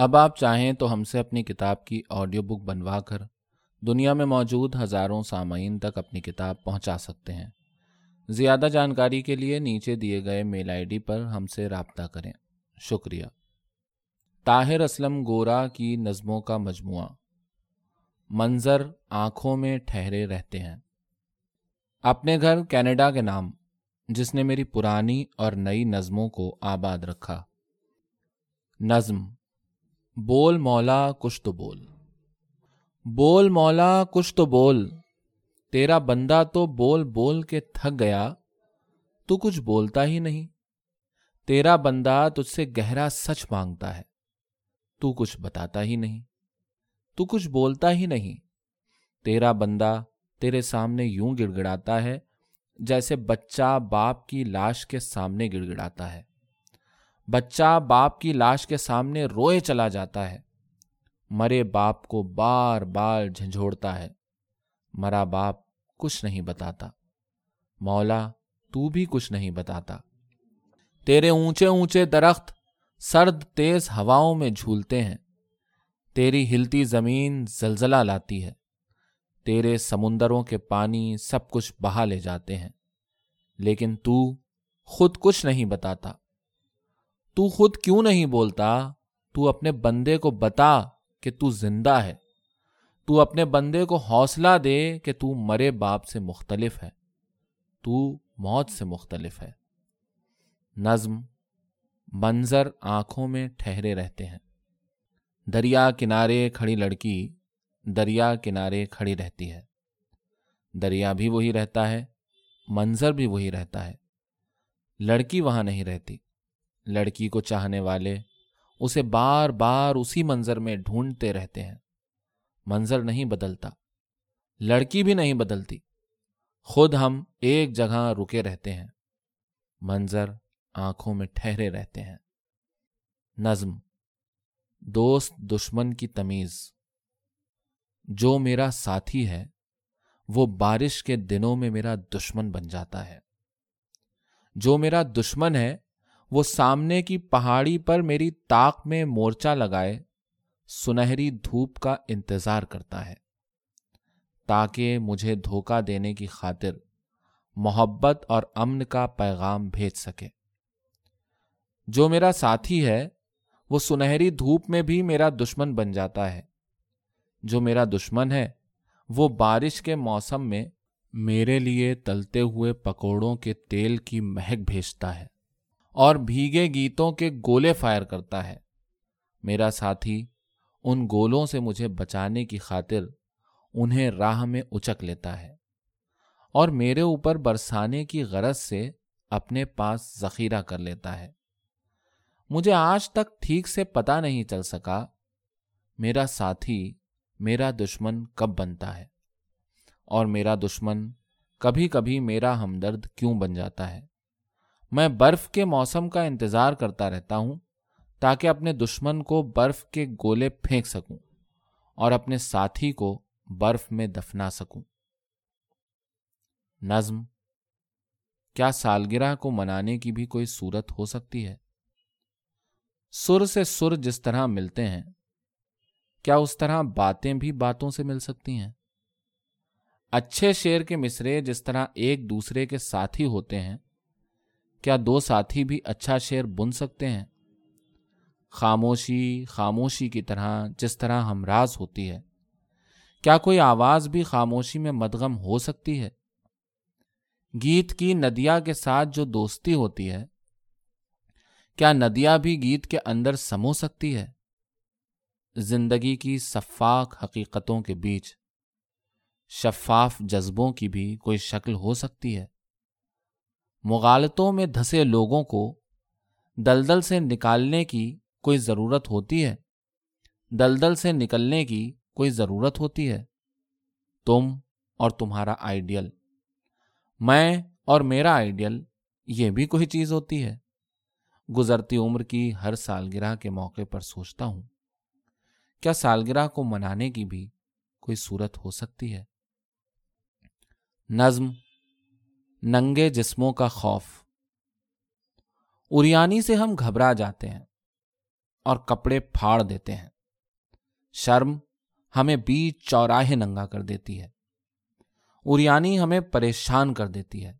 اب آپ چاہیں تو ہم سے اپنی کتاب کی آڈیو بک بنوا کر دنیا میں موجود ہزاروں سامعین تک اپنی کتاب پہنچا سکتے ہیں۔ زیادہ جانکاری کے لیے نیچے دیے گئے میل آئی ڈی پر ہم سے رابطہ کریں۔ شکریہ۔ طاہر اسلم گورا کی نظموں کا مجموعہ۔ منظر آنکھوں میں ٹھہرے رہتے ہیں۔ اپنے گھر کینیڈا کے نام، جس نے میری پرانی اور نئی نظموں کو آباد رکھا۔ نظم۔ بول مولا کچھ تو بول۔ بول مولا کچھ تو بول۔ تیرا بندہ تو بول بول کے تھک گیا، تو کچھ بولتا ہی نہیں۔ تیرا بندہ تجھ سے گہرا سچ مانگتا ہے، تو کچھ بتاتا ہی نہیں۔ تو کچھ بولتا ہی نہیں۔ تیرا بندہ تیرے سامنے یوں گڑ گڑاتا ہے جیسے بچہ باپ کی لاش کے سامنے گڑ گڑاتا ہے۔ بچہ باپ کی لاش کے سامنے روئے چلا جاتا ہے۔ مرے باپ کو بار بار جھنجھوڑتا ہے۔ مرا باپ کچھ نہیں بتاتا۔ مولا، تو بھی کچھ نہیں بتاتا۔ تیرے اونچے اونچے درخت سرد تیز ہواؤں میں جھولتے ہیں۔ تیری ہلتی زمین زلزلہ لاتی ہے۔ تیرے سمندروں کے پانی سب کچھ بہا لے جاتے ہیں۔ لیکن تو خود کچھ نہیں بتاتا۔ تو خود کیوں نہیں بولتا؟ تو اپنے بندے کو بتا کہ تو زندہ ہے۔ تو اپنے بندے کو حوصلہ دے کہ تو مرے باپ سے مختلف ہے۔ تو موت سے مختلف ہے۔ نظم، منظر آنکھوں میں ٹھہرے رہتے ہیں۔ دریا کنارے کھڑی لڑکی، دریا کنارے کھڑی رہتی ہے۔ دریا بھی وہی رہتا ہے، منظر بھی وہی رہتا ہے۔ لڑکی وہاں نہیں رہتی۔ لڑکی کو چاہنے والے اسے بار بار اسی منظر میں ڈھونڈتے رہتے ہیں۔ منظر نہیں بدلتا۔ لڑکی بھی نہیں بدلتی۔ خود ہم ایک جگہ رکے رہتے ہیں۔ منظر آنکھوں میں ٹھہرے رہتے ہیں۔ نظم دوست دشمن کی تمیز۔ جو میرا ساتھی ہے، وہ بارش کے دنوں میں میرا دشمن بن جاتا ہے۔ جو میرا دشمن ہے وہ سامنے کی پہاڑی پر میری تاک میں مورچہ لگائے، سنہری دھوپ کا انتظار کرتا ہے۔ تاکہ مجھے دھوکہ دینے کی خاطر محبت اور امن کا پیغام بھیج سکے۔ جو میرا ساتھی ہے، وہ سنہری دھوپ میں بھی میرا دشمن بن جاتا ہے۔ جو میرا دشمن ہے، وہ بارش کے موسم میں میرے لیے تلتے ہوئے پکوڑوں کے تیل کی مہک بھیجتا ہے۔ اور بھیگے گیتوں کے گولے فائر کرتا ہے۔ میرا ساتھی، ان گولوں سے مجھے بچانے کی خاطر انہیں راہ میں اچک لیتا ہے اور میرے اوپر برسانے کی غرض سے اپنے پاس ذخیرہ کر لیتا ہے۔ مجھے آج تک ٹھیک سے پتا نہیں چل سکا میرا ساتھی میرا دشمن کب بنتا ہے اور میرا دشمن کبھی کبھی میرا ہمدرد کیوں بن جاتا ہے۔ میں برف کے موسم کا انتظار کرتا رہتا ہوں تاکہ اپنے دشمن کو برف کے گولے پھینک سکوں اور اپنے ساتھی کو برف میں دفنا سکوں۔ نظم، کیا سالگرہ کو منانے کی بھی کوئی صورت ہو سکتی ہے؟ سر سے سر جس طرح ملتے ہیں، کیا اس طرح باتیں بھی باتوں سے مل سکتی ہیں؟ اچھے شیر کے مصرے جس طرح ایک دوسرے کے ساتھی ہوتے ہیں کیا دو ساتھی بھی اچھا شیر بن سکتے ہیں؟ خاموشی خاموشی کی طرح جس طرح ہمراز ہوتی ہے۔ کیا کوئی آواز بھی خاموشی میں مدغم ہو سکتی ہے؟ گیت کی ندیا کے ساتھ جو دوستی ہوتی ہے، کیا ندیا بھی گیت کے اندر سمو سکتی ہے؟ زندگی کی شفاق حقیقتوں کے بیچ، شفاف جذبوں کی بھی کوئی شکل ہو سکتی ہے۔ مغالطوں میں دھسے لوگوں کو دلدل سے نکالنے کی کوئی ضرورت ہوتی ہے؟ دلدل سے نکلنے کی کوئی ضرورت ہوتی ہے؟ تم اور تمہارا آئیڈیل۔ میں اور میرا آئیڈیل، یہ بھی کوئی چیز ہوتی ہے۔ گزرتی عمر کی ہر سالگرہ کے موقع پر سوچتا ہوں، کیا سالگرہ کو منانے کی بھی کوئی صورت ہو سکتی ہے؟ نظم ننگے جسموں کا خوف۔ اریانی سے ہم گھبرا جاتے ہیں اور کپڑے پھاڑ دیتے ہیں۔ شرم ہمیں بیچ چوراہے ننگا کر دیتی ہے۔ اریانی ہمیں پریشان کر دیتی ہے۔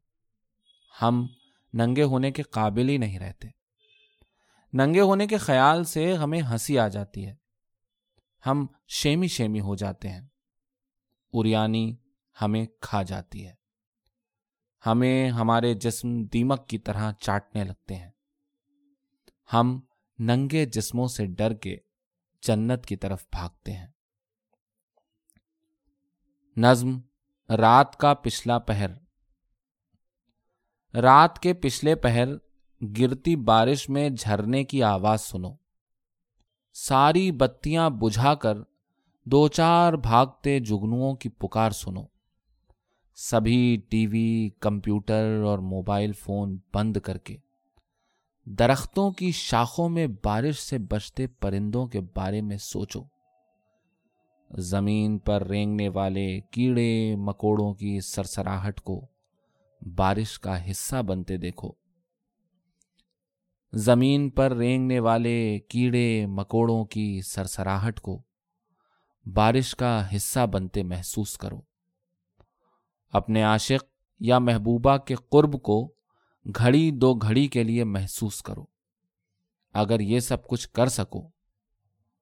ہم ننگے ہونے کے قابل ہی نہیں رہتے۔ ننگے ہونے کے خیال سے ہمیں ہنسی آ جاتی ہے۔ ہم شیمی شیمی ہو جاتے ہیں۔ اریانی ہمیں کھا جاتی ہے۔ ہمیں ہمارے جسم دیمک کی طرح چاٹنے لگتے ہیں۔ ہم ننگے جسموں سے ڈر کے جنت کی طرف بھاگتے ہیں۔ نظم، رات کا پچھلا پہر۔ رات کے پچھلے پہر گرتی بارش میں جھرنے کی آواز سنو۔ ساری بتیاں بجھا کر دو چار بھاگتے جگنوؤں کی پکار سنو۔ سبھی ٹی وی، کمپیوٹر اور موبائل فون بند کر کے، درختوں کی شاخوں میں بارش سے بچتے پرندوں کے بارے میں سوچو۔ زمین پر رینگنے والے کیڑے، مکوڑوں کی سرسراہٹ کو بارش کا حصہ بنتے دیکھو۔ زمین پر رینگنے والے کیڑے، مکوڑوں کی سرسراہٹ کو بارش کا حصہ بنتے محسوس کرو۔ اپنے عاشق یا محبوبہ کے قرب کو گھڑی دو گھڑی کے لیے محسوس کرو۔ اگر یہ سب کچھ کر سکو،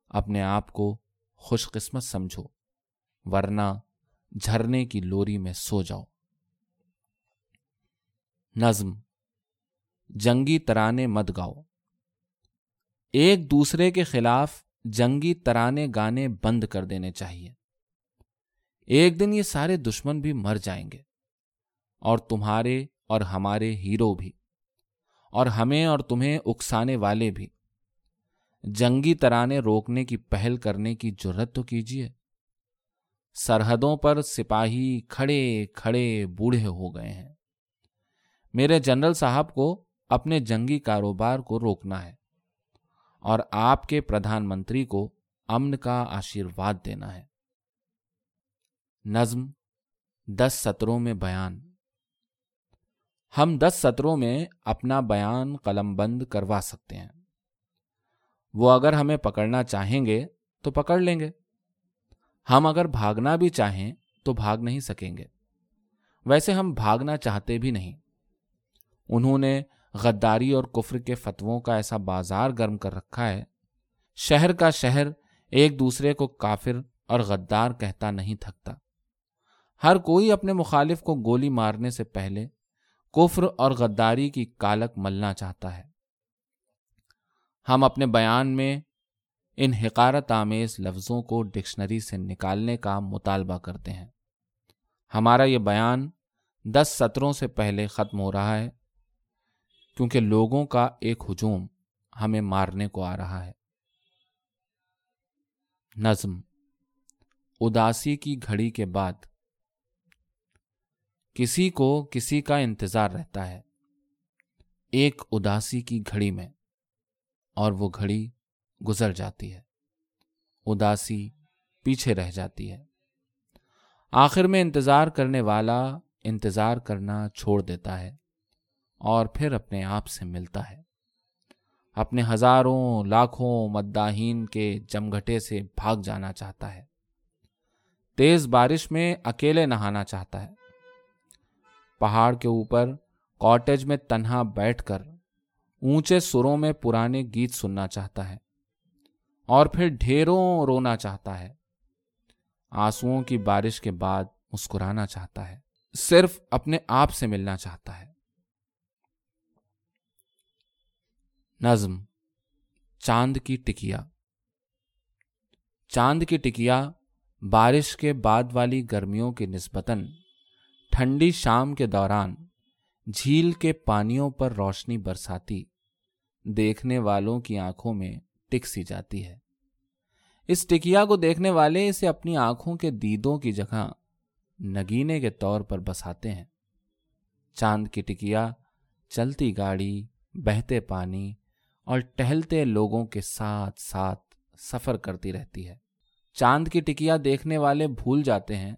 اپنے آپ کو خوش قسمت سمجھو، ورنہ جھرنے کی لوری میں سو جاؤ۔ نظم جنگی ترانے مت گاؤ۔ ایک دوسرے کے خلاف جنگی ترانے گانے بند کر دینے چاہیے۔ ایک دن یہ سارے دشمن بھی مر جائیں گے، اور تمہارے اور ہمارے ہیرو بھی، اور ہمیں اور تمہیں اکسانے والے بھی۔ جنگی ترانے روکنے کی پہل کرنے کی ضرورت تو کیجیے۔ سرحدوں پر سپاہی کھڑے کھڑے بوڑھے ہو گئے ہیں۔ میرے جنرل صاحب کو اپنے جنگی کاروبار کو روکنا ہے، اور آپ کے پردھان منتری کو امن کا آشیرواد دینا ہے۔ نظم دس سطروں میں بیان۔ ہم دس سطروں میں اپنا بیان قلم بند کروا سکتے ہیں۔ وہ اگر ہمیں پکڑنا چاہیں گے تو پکڑ لیں گے۔ ہم اگر بھاگنا بھی چاہیں تو بھاگ نہیں سکیں گے۔ ویسے ہم بھاگنا چاہتے بھی نہیں۔ انہوں نے غداری اور کفر کے فتووں کا ایسا بازار گرم کر رکھا ہے۔ شہر کا شہر ایک دوسرے کو کافر اور غدار کہتا نہیں تھکتا۔ ہر کوئی اپنے مخالف کو گولی مارنے سے پہلے کفر اور غداری کی کالک ملنا چاہتا ہے۔ ہم اپنے بیان میں ان حقارت آمیز لفظوں کو ڈکشنری سے نکالنے کا مطالبہ کرتے ہیں۔ ہمارا یہ بیان دس سطروں سے پہلے ختم ہو رہا ہے، کیونکہ لوگوں کا ایک ہجوم ہمیں مارنے کو آ رہا ہے۔ نظم اداسی کی گھڑی کے بعد کسی کو کسی کا انتظار رہتا ہے۔ ایک اداسی کی گھڑی میں اور وہ گھڑی گزر جاتی ہے۔ اداسی پیچھے رہ جاتی ہے۔ آخر میں انتظار کرنے والا انتظار کرنا چھوڑ دیتا ہے اور پھر اپنے آپ سے ملتا ہے۔ اپنے ہزاروں، لاکھوں مداحین کے جمگھٹے سے بھاگ جانا چاہتا ہے۔ تیز بارش میں اکیلے نہانا چاہتا ہے۔ پہاڑ کے اوپر کاٹیج میں تنہا بیٹھ کر اونچے سروں میں پرانے گیت سننا چاہتا ہے اور پھر ڈھیروں رونا چاہتا ہے۔ آنسوؤں کی بارش کے بعد مسکرانا چاہتا ہے۔ صرف اپنے آپ سے ملنا چاہتا ہے۔ نظم چاند کی ٹکیا۔ چاند کی ٹکیا بارش کے بعد والی گرمیوں کی نسبتاً ٹھنڈی شام کے دوران جھیل کے پانیوں پر روشنی برساتی، دیکھنے والوں کی آنکھوں میں ٹک سی جاتی ہے۔ اس ٹکیا کو دیکھنے والے اسے اپنی آنکھوں کے دیدوں کی جگہ نگینے کے طور پر بساتے ہیں۔ چاند کی ٹکیا، چلتی گاڑی، بہتے پانی اور ٹہلتے لوگوں کے ساتھ ساتھ سفر کرتی رہتی ہے۔ چاند کی ٹکیا دیکھنے والے بھول جاتے ہیں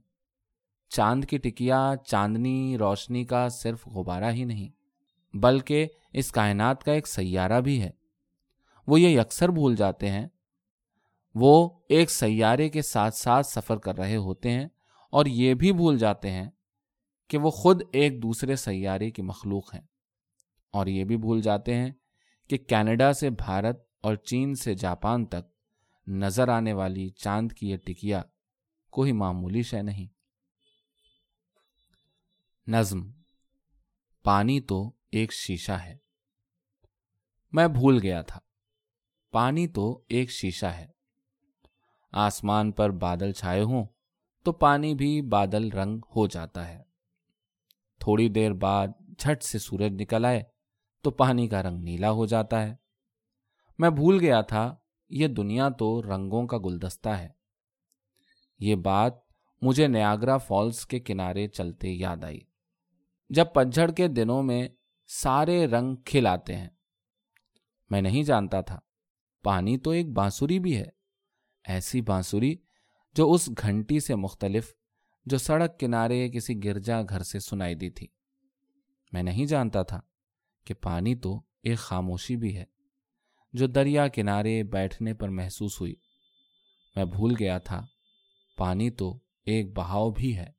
چاند کی ٹکیا چاندنی روشنی کا صرف غبارہ ہی نہیں، بلکہ اس کائنات کا ایک سیارہ بھی ہے۔ وہ یہ اکثر بھول جاتے ہیں۔ وہ ایک سیارے کے ساتھ ساتھ سفر کر رہے ہوتے ہیں اور یہ بھی بھول جاتے ہیں کہ وہ خود ایک دوسرے سیارے کی مخلوق ہیں۔ اور یہ بھی بھول جاتے ہیں کہ کینیڈا سے بھارت اور چین سے جاپان تک نظر آنے والی چاند کی یہ ٹکیا کوئی معمولی شے نہیں۔ نظم۔ پانی تو ایک شیشہ ہے۔ میں بھول گیا تھا۔ پانی تو ایک شیشہ ہے۔ آسمان پر بادل چھائے ہوں تو پانی بھی بادل رنگ ہو جاتا ہے۔ تھوڑی دیر بعد جھٹ سے سورج نکل آئے تو پانی کا رنگ نیلا ہو جاتا ہے۔ میں بھول گیا تھا، یہ دنیا تو رنگوں کا گلدستہ ہے۔ یہ بات مجھے نیاگرا فالس کے کنارے چلتے یاد آئی۔ جب پتجھڑ کے دنوں میں سارے رنگ کھل آتے ہیں۔ میں نہیں جانتا تھا۔ پانی تو ایک بانسری بھی ہے۔ ایسی بانسری جو اس گھنٹی سے مختلف، جو سڑک کنارے کسی گرجا گھر سے سنائی دی تھی۔ میں نہیں جانتا تھا کہ پانی تو ایک خاموشی بھی ہے، جو دریا کنارے بیٹھنے پر محسوس ہوئی۔ میں بھول گیا تھا، پانی تو ایک بہاؤ بھی ہے،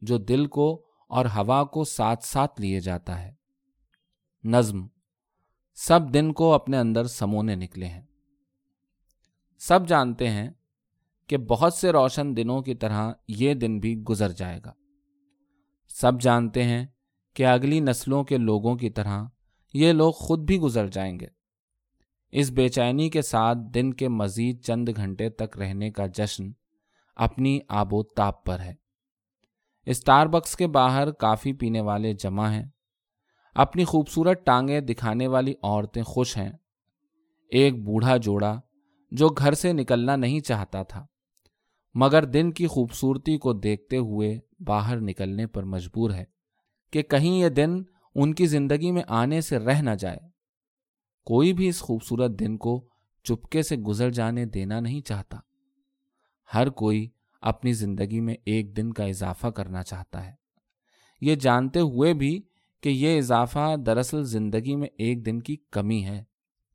جو دل کو اور ہوا کو ساتھ ساتھ لیے جاتا ہے۔ نظم سب دن کو اپنے اندر سمونے نکلے ہیں۔ سب جانتے ہیں کہ بہت سے روشن دنوں کی طرح یہ دن بھی گزر جائے گا۔ سب جانتے ہیں کہ اگلی نسلوں کے لوگوں کی طرح یہ لوگ خود بھی گزر جائیں گے۔ اس بے چینی کے ساتھ دن کے مزید چند گھنٹے تک رہنے کا جشن اپنی آب و تاب پر ہے۔ اسٹار بکس کے باہر کافی پینے والے جمع ہیں۔ اپنی خوبصورت ٹانگیں دکھانے والی عورتیں خوش ہیں۔ ایک بوڑھا جوڑا جو گھر سے نکلنا نہیں چاہتا تھا، مگر دن کی خوبصورتی کو دیکھتے ہوئے باہر نکلنے پر مجبور ہے کہ کہیں یہ دن ان کی زندگی میں آنے سے رہ نہ جائے۔ کوئی بھی اس خوبصورت دن کو چپکے سے گزر جانے دینا نہیں چاہتا۔ ہر کوئی اپنی زندگی میں ایک دن کا اضافہ کرنا چاہتا ہے۔ یہ جانتے ہوئے بھی کہ یہ اضافہ دراصل زندگی میں ایک دن کی کمی ہے۔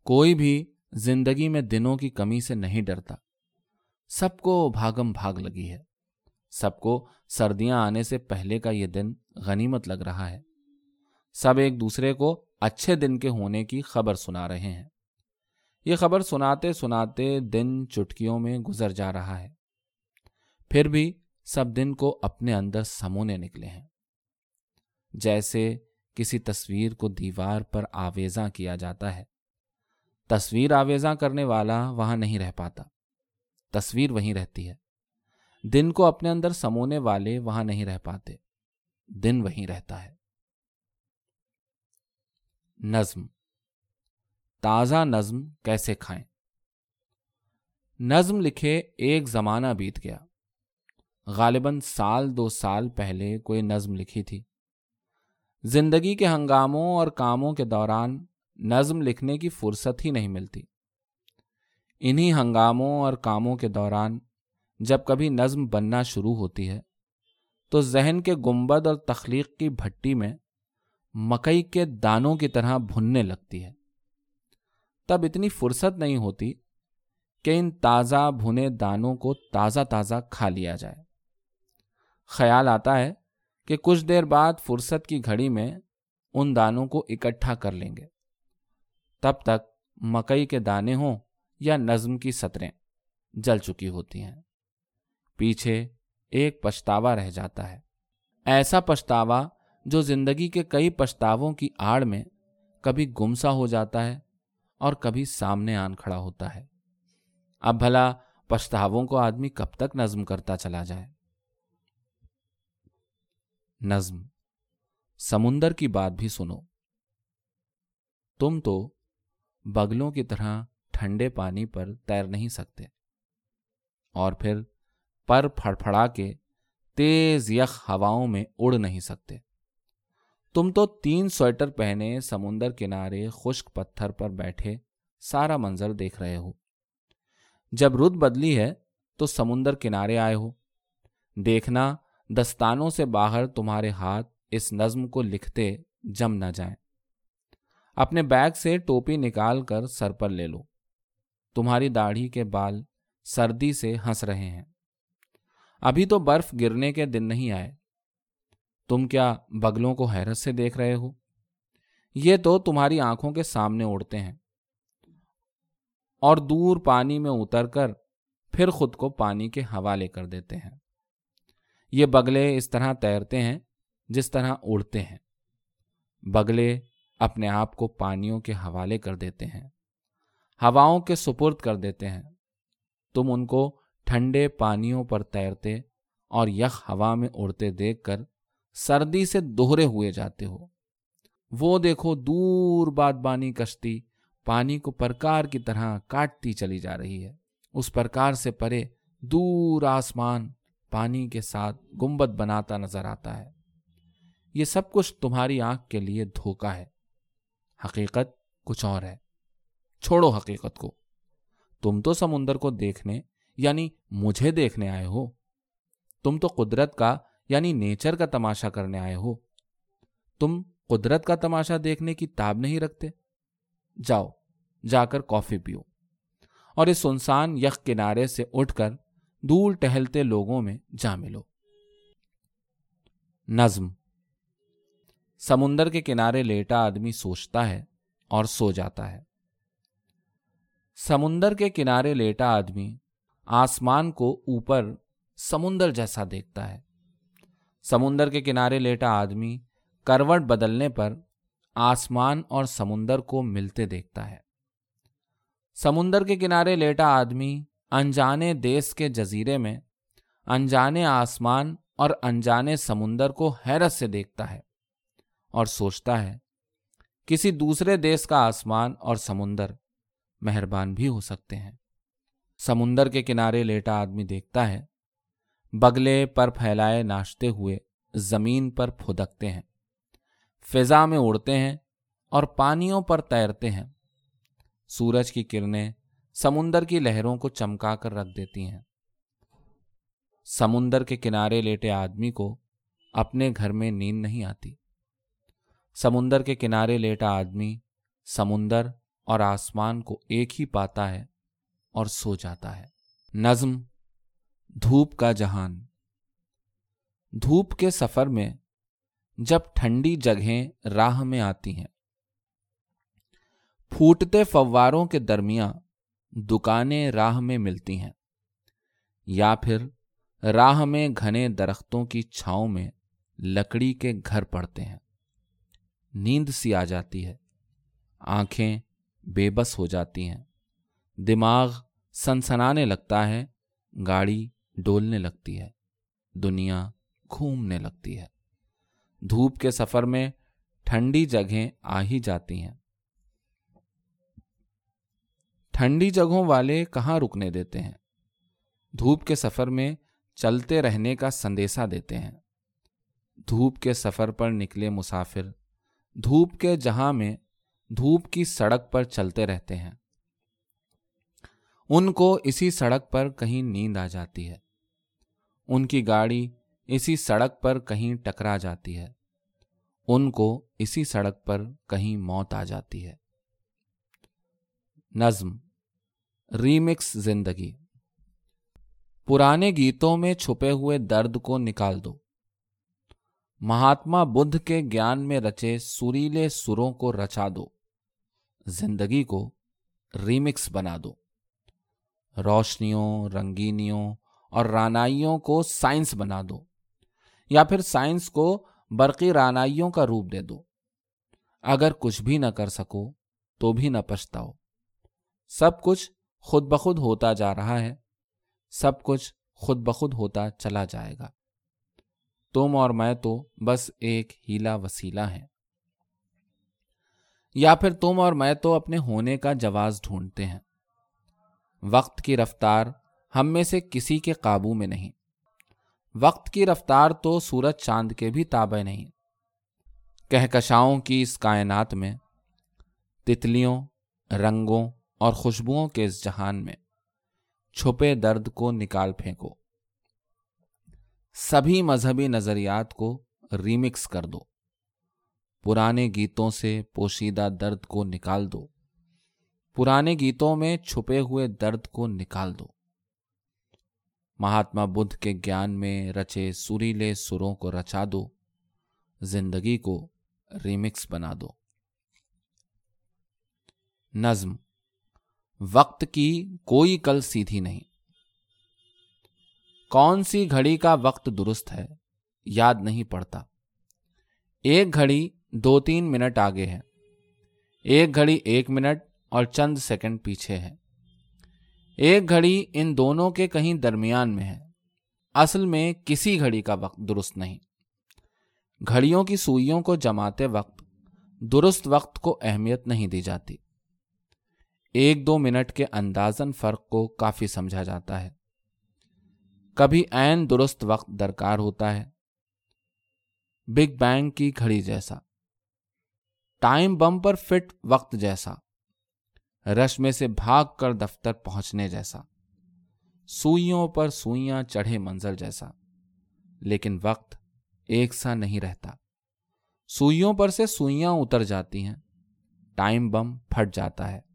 کوئی بھی زندگی میں دنوں کی کمی سے نہیں ڈرتا۔ سب کو بھاگم بھاگ لگی ہے۔ سب کو سردیاں آنے سے پہلے کا یہ دن غنیمت لگ رہا ہے۔ سب ایک دوسرے کو اچھے دن کے ہونے کی خبر سنا رہے ہیں۔ یہ خبر سناتے سناتے دن چٹکیوں میں گزر جا رہا ہے۔ پھر بھی سب دن کو اپنے اندر سمونے نکلے ہیں۔ جیسے کسی تصویر کو دیوار پر آویزاں کیا جاتا ہے۔ تصویر آویزاں کرنے والا وہاں نہیں رہ پاتا۔ تصویر وہیں رہتی ہے۔ دن کو اپنے اندر سمونے والے وہاں نہیں رہ پاتے۔ دن وہیں رہتا ہے۔ نظم تازہ نظم کیسے کھائیں؟ نظم لکھے ایک زمانہ بیت گیا۔ غالباً سال دو سال پہلے کوئی نظم لکھی تھی۔ زندگی کے ہنگاموں اور کاموں کے دوران نظم لکھنے کی فرصت ہی نہیں ملتی۔ انہی ہنگاموں اور کاموں کے دوران جب کبھی نظم بننا شروع ہوتی ہے، تو ذہن کے گنبد اور تخلیق کی بھٹی میں مکئی کے دانوں کی طرح بھننے لگتی ہے۔ تب اتنی فرصت نہیں ہوتی کہ ان تازہ بھنے دانوں کو تازہ تازہ کھا لیا جائے۔ خیال آتا ہے کہ کچھ دیر بعد فرصت کی گھڑی میں ان دانوں کو اکٹھا کر لیں گے۔ تب تک مکئی کے دانے ہوں یا نظم کی سطریں جل چکی ہوتی ہیں۔ پیچھے ایک پچھتاوا رہ جاتا ہے۔ ایسا پچھتاوا جو زندگی کے کئی پچھتاووں کی آڑ میں کبھی گمسا ہو جاتا ہے اور کبھی سامنے آن کھڑا ہوتا ہے۔ اب بھلا پچھتاووں کو آدمی کب تک نظم کرتا چلا جائے؟ نظم۔ سمندر کی بات بھی سنو۔ تم تو بگلوں کی طرح ٹھنڈے پانی پر تیر نہیں سکتے۔ اور پھر پر پھڑ پھڑا کے تیز یخ ہواؤں میں اڑ نہیں سکتے۔ تم تو تین سویٹر پہنے سمندر کنارے خشک پتھر پر بیٹھے سارا منظر دیکھ رہے ہو۔ جب رت بدلی ہے تو سمندر کنارے آئے ہو۔ دیکھنا دستانوں سے باہر تمہارے ہاتھ اس نظم کو لکھتے جم نہ جائیں۔ اپنے بیگ سے ٹوپی نکال کر سر پر لے لو۔ تمہاری داڑھی کے بال سردی سے ہنس رہے ہیں۔ ابھی تو برف گرنے کے دن نہیں آئے۔ تم کیا بگلوں کو حیرت سے دیکھ رہے ہو؟ یہ تو تمہاری آنکھوں کے سامنے اڑتے ہیں۔ اور دور پانی میں اتر کر پھر خود کو پانی کے حوالے کر دیتے ہیں۔ یہ بگلے اس طرح تیرتے ہیں جس طرح اڑتے ہیں۔ بگلے اپنے آپ کو پانیوں کے حوالے کر دیتے ہیں، ہواؤں کے سپرد کر دیتے ہیں۔ تم ان کو ٹھنڈے پانیوں پر تیرتے اور یخ ہوا میں اڑتے دیکھ کر سردی سے دوہرے ہوئے جاتے ہو۔ وہ دیکھو دور باد بانی کشتی پانی کو پرکار کی طرح کاٹتی چلی جا رہی ہے۔ اس پرکار سے پرے دور آسمان پانی کے ساتھ گنبد بناتا نظر آتا ہے۔ یہ سب کچھ تمہاری آنکھ کے لیے دھوکا ہے۔ حقیقت کچھ اور ہے۔ چھوڑو حقیقت کو۔ تم تو سمندر کو دیکھنے یعنی مجھے دیکھنے آئے ہو۔ تم تو قدرت کا یعنی نیچر کا تماشا کرنے آئے ہو۔ تم قدرت کا تماشا دیکھنے کی تاب نہیں رکھتے۔ جاؤ، جا کر کافی پیو۔ اور اس سنسان یخ کنارے سے اٹھ کر دور ٹہلتے لوگوں میں جا ملو نظم۔ سمندر کے کنارے لیٹا آدمی سوچتا ہے اور سو جاتا ہے۔ سمندر کے کنارے لیٹا آدمی آسمان کو اوپر سمندر جیسا دیکھتا ہے۔ سمندر کے کنارے لیٹا آدمی کروٹ بدلنے پر آسمان اور سمندر کو ملتے دیکھتا ہے۔ سمندر کے کنارے لیٹا آدمی انجانے دیس کے جزیرے میں انجانے آسمان اور انجانے سمندر کو حیرت سے دیکھتا ہے اور سوچتا ہے، کسی دوسرے دیس کا آسمان اور سمندر مہربان بھی ہو سکتے ہیں۔ سمندر کے کنارے لیٹا آدمی دیکھتا ہے، بگلے پر پھیلائے ناشتے ہوئے زمین پر پھدکتے ہیں، فضا میں اڑتے ہیں اور پانیوں پر تیرتے ہیں۔ سورج کی کرنیں سمندر کی لہروں کو چمکا کر رکھ دیتی ہیں۔ سمندر کے کنارے لیٹے آدمی کو اپنے گھر میں نیند نہیں آتی۔ سمندر کے کنارے لیٹا آدمی سمندر اور آسمان کو ایک ہی پاتا ہے اور سو جاتا ہے۔ نظم، دھوپ کا جہان۔ دھوپ کے سفر میں جب ٹھنڈی جگہیں راہ میں آتی ہیں، پھوٹتے فواروں کے درمیان دکانیں راہ میں ملتی ہیں، یا پھر راہ میں گھنے درختوں کی چھاؤں میں لکڑی کے گھر پڑتے ہیں۔ نیند سی آ جاتی ہے، آنکھیں بے بس ہو جاتی ہیں، دماغ سنسنانے لگتا ہے، گاڑی ڈولنے لگتی ہے، دنیا گھومنے لگتی ہے۔ دھوپ کے سفر میں ٹھنڈی جگہیں آ ہی جاتی ہیں۔ ٹھنڈی جگہوں والے کہاں رکنے دیتے ہیں؟ دھوپ کے سفر میں چلتے رہنے کا سندیسا دیتے ہیں۔ دھوپ کے سفر پر نکلے مسافر، دھوپ کے جہاں میں دھوپ کی سڑک پر چلتے رہتے ہیں۔ ان کو اسی سڑک پر کہیں نیند آ جاتی ہے۔ ان کی گاڑی اسی سڑک پر کہیں ٹکرا جاتی ہے۔ ان کو اسی سڑک پر کہیں موت آ جاتی ہے۔ نظم، ریمکس زندگی۔ پرانے گیتوں میں چھپے ہوئے درد کو نکال دو۔ مہاتما بدھ کے گیان میں رچے سریلے سروں کو رچا دو۔ زندگی کو ریمکس بنا دو۔ روشنیوں، رنگینیوں اور رانائیوں کو سائنس بنا دو۔ یا پھر سائنس کو برقی رانائیوں کا روپ دے دو۔ اگر کچھ بھی نہ کر سکو تو بھی نہ پچھتاؤ۔ سب کچھ خود بخود ہوتا جا رہا ہے، سب کچھ خود بخود ہوتا چلا جائے گا۔ تم اور میں تو بس ایک ہیلا وسیلہ ہیں۔ یا پھر تم اور میں تو اپنے ہونے کا جواز ڈھونڈتے ہیں۔ وقت کی رفتار ہم میں سے کسی کے قابو میں نہیں۔ وقت کی رفتار تو سورج چاند کے بھی تابع نہیں۔ کہکشاؤں کی اس کائنات میں تتلیوں، رنگوں اور خوشبوؤں کے اس جہان میں چھپے درد کو نکال پھینکو۔ سبھی مذہبی نظریات کو ریمکس کر دو۔ پرانے گیتوں سے پوشیدہ درد کو نکال دو۔ پرانے گیتوں میں چھپے ہوئے درد کو نکال دو۔ مہاتما بدھ کے گیان میں رچے سریلے سروں کو رچا دو۔ زندگی کو ریمکس بنا دو۔ نظم وقت کی کوئی کل سیدھی نہیں۔ کون سی گھڑی کا وقت درست ہے یاد نہیں پڑتا۔ ایک گھڑی دو تین منٹ آگے ہے۔ ایک گھڑی ایک منٹ اور چند سیکنڈ پیچھے ہے۔ ایک گھڑی ان دونوں کے کہیں درمیان میں ہے۔ اصل میں کسی گھڑی کا وقت درست نہیں۔ گھڑیوں کی سوئیوں کو جماتے وقت درست وقت کو اہمیت نہیں دی جاتی۔ ایک دو منٹ کے اندازن فرق کو کافی سمجھا جاتا ہے۔ کبھی عین درست وقت درکار ہوتا ہے۔ بگ بینگ کی گھڑی جیسا۔ ٹائم بم پر فٹ وقت جیسا۔ رش میں سے بھاگ کر دفتر پہنچنے جیسا۔ سوئیوں پر سوئیاں چڑھے منظر جیسا۔ لیکن وقت ایک سا نہیں رہتا۔ سوئیوں پر سے سوئیاں اتر جاتی ہیں۔ ٹائم بم پھٹ جاتا ہے۔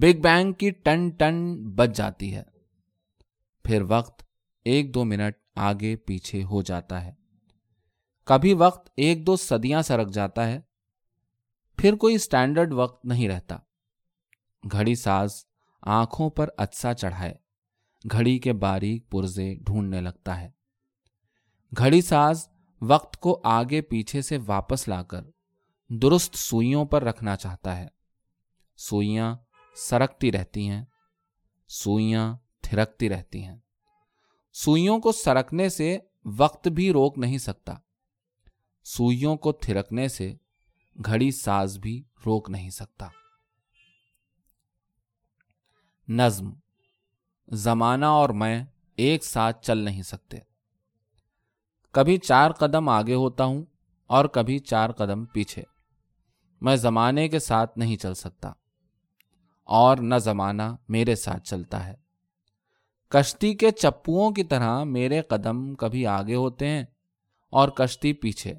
بگ بینگ کی ٹن ٹن بچ جاتی ہے۔ پھر وقت ایک دو منٹ آگے پیچھے ہو جاتا ہے۔ کبھی وقت ایک دو صدیاں سرک جاتا ہے۔ پھر کوئی اسٹینڈرڈ وقت نہیں رہتا۔ گھڑی ساز آنکھوں پر اچسا چڑھائے۔ گھڑی کے باریک پرزے ڈھونڈنے لگتا ہے۔ گھڑی ساز وقت کو آگے پیچھے سے واپس لا کر درست سوئیوں پر رکھنا چاہتا ہے۔ سوئیاں سرکتی رہتی ہیں، سوئیاں تھرکتی رہتی ہیں۔ سوئیوں کو سرکنے سے وقت بھی روک نہیں سکتا۔ سوئیوں کو تھرکنے سے گھڑی ساز بھی روک نہیں سکتا۔ نظم، زمانہ اور میں ایک ساتھ چل نہیں سکتے۔ کبھی چار قدم آگے ہوتا ہوں اور کبھی چار قدم پیچھے۔ میں زمانے کے ساتھ نہیں چل سکتا۔ اور نہ زمانہ میرے ساتھ چلتا ہے۔ کشتی کے چپوؤں کی طرح میرے قدم کبھی آگے ہوتے ہیں اور کشتی پیچھے۔